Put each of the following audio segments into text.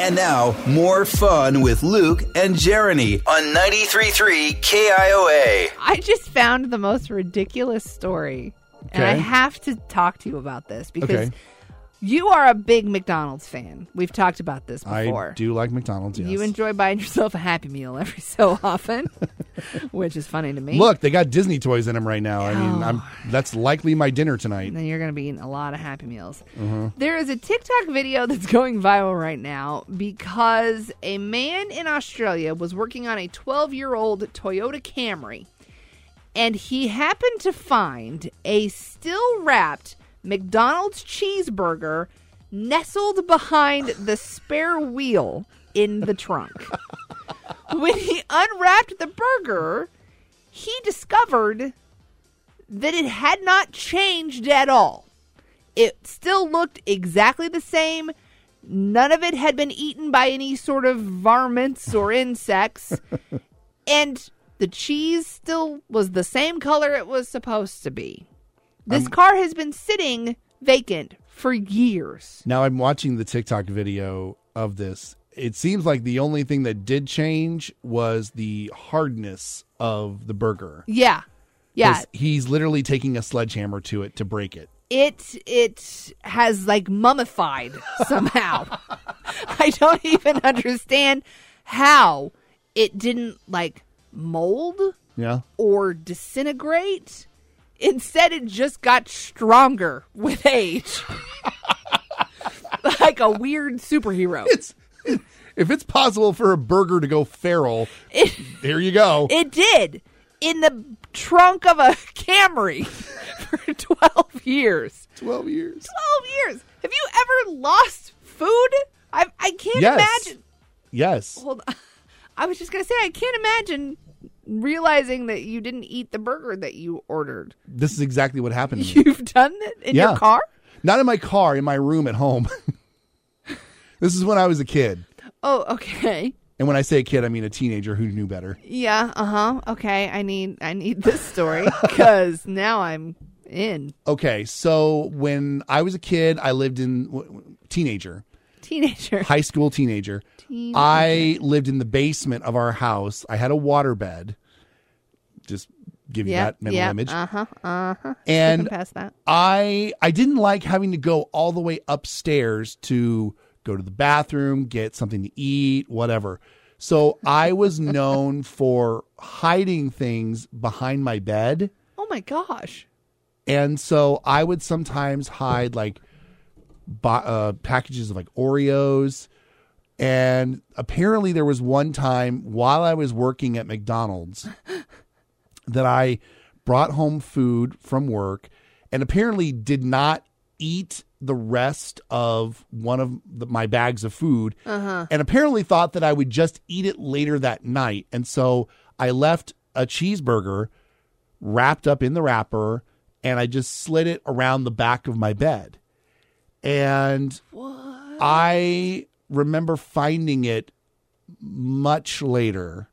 And now, more fun with Luke and Jeremy on 93.3 KIOA. I just found the most ridiculous story. And I have to talk to you about this because Okay. you are a big McDonald's fan. We've talked about this before. I do like McDonald's. Yes. You enjoy buying yourself a Happy Meal every so often, which is funny to me. Look, they got Disney toys in them right now. I mean. I'm that's likely my dinner tonight. And then you're going to be eating a lot of Happy Meals. Mm-hmm. There is a TikTok video that's going viral right now because a man in Australia was working on a 12 year old Toyota Camry and he happened to find a still wrapped McDonald's cheeseburger nestled behind the spare wheel in the trunk. when he unwrapped the burger, he discovered that it had not changed at all. It still looked exactly the same. None of it had been eaten by any sort of varmints or insects. and the cheese still was the same color it was supposed to be. This um, car has been sitting vacant for years. Now I'm watching the TikTok video of this. It seems like the only thing that did change was the hardness of the burger. Yeah. Yeah. He's literally taking a sledgehammer to it to break it. it it has like mummified somehow. I don't even understand how it didn't like mold Yeah. or disintegrate. Instead, it just got stronger with age. like a weird superhero. It's if it's possible for a burger to go feral, It, here you go. it did in the trunk of a Camry for 12 years. 12 years. 12 years. Have you ever lost food? I I can't Yes. imagine. Yes. Hold on. I was just going to say I can't imagine realizing that you didn't eat the burger that you ordered. This is exactly what happened to me. You've done it in Yeah. your car? Not in my car, in my room at home. this is when I was a kid. Oh, okay. And when I say a kid, I mean a teenager who knew better. Yeah, uh-huh. Okay, I need I need this story cuz now I'm in Okay, so when I was a kid, I lived in teenager, teenager. high school teenager. Teenager. I lived in the basement of our house. I had a water bed. Just give you Yep, that mental yep, image. Uh-huh. Uh-huh. And past that. I I didn't like having to go all the way upstairs to go to the bathroom, get something to eat, whatever. So I was known for hiding things behind my bed. Oh my gosh. And so I would sometimes hide like uh, packages of like Oreos. And apparently, there was one time while I was working at McDonald's that I brought home food from work and apparently did not eat the rest of one of the, my bags of food uh-huh. and apparently thought that I would just eat it later that night. And so I left a cheeseburger wrapped up in the wrapper and I just slid it around the back of my bed. And I remember finding it much later.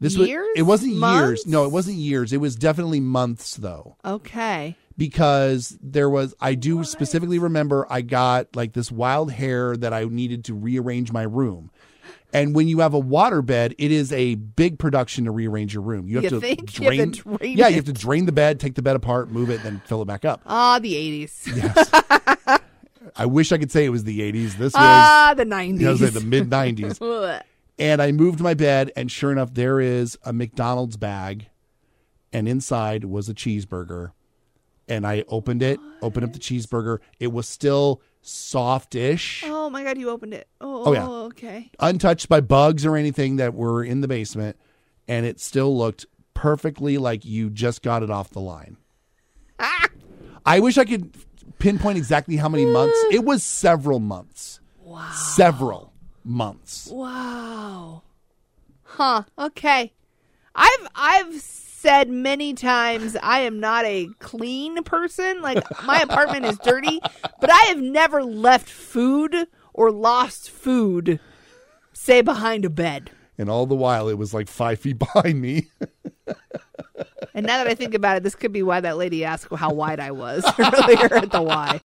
This Years? was it wasn't years. No, it wasn't years. It was definitely months though. Okay. Because there was I do specifically remember I got like this wild hair that I needed to rearrange my room. And when you have a water bed, it is a big production to rearrange your room. You have You to think? You have drain, to drain Yeah, it. you have to drain the bed, take the bed apart, move it, then fill it back up. Ah, the 80s. I wish I could say it was the 80s. This was Ah, the 90s. you know, say the mid 90s. And I moved my bed, and sure enough, there is a McDonald's bag, and inside was a cheeseburger. And I opened it, opened up the cheeseburger. It was still softish, Oh my god, you opened it. Oh, Oh, yeah. Oh, okay. untouched by bugs or anything that were in the basement, and it still looked perfectly like you just got it off the line. Ah! I wish I could pinpoint exactly how many months. Ah. It was several months. Wow. Several months. Wow. Huh. Okay. I've I've said many times I am not a clean person. Like my apartment is dirty, but I have never left food or lost food say behind a bed. And all the while, it was like five feet behind me. And now that I think about it, this could be why that lady asked how wide I was earlier at the Y.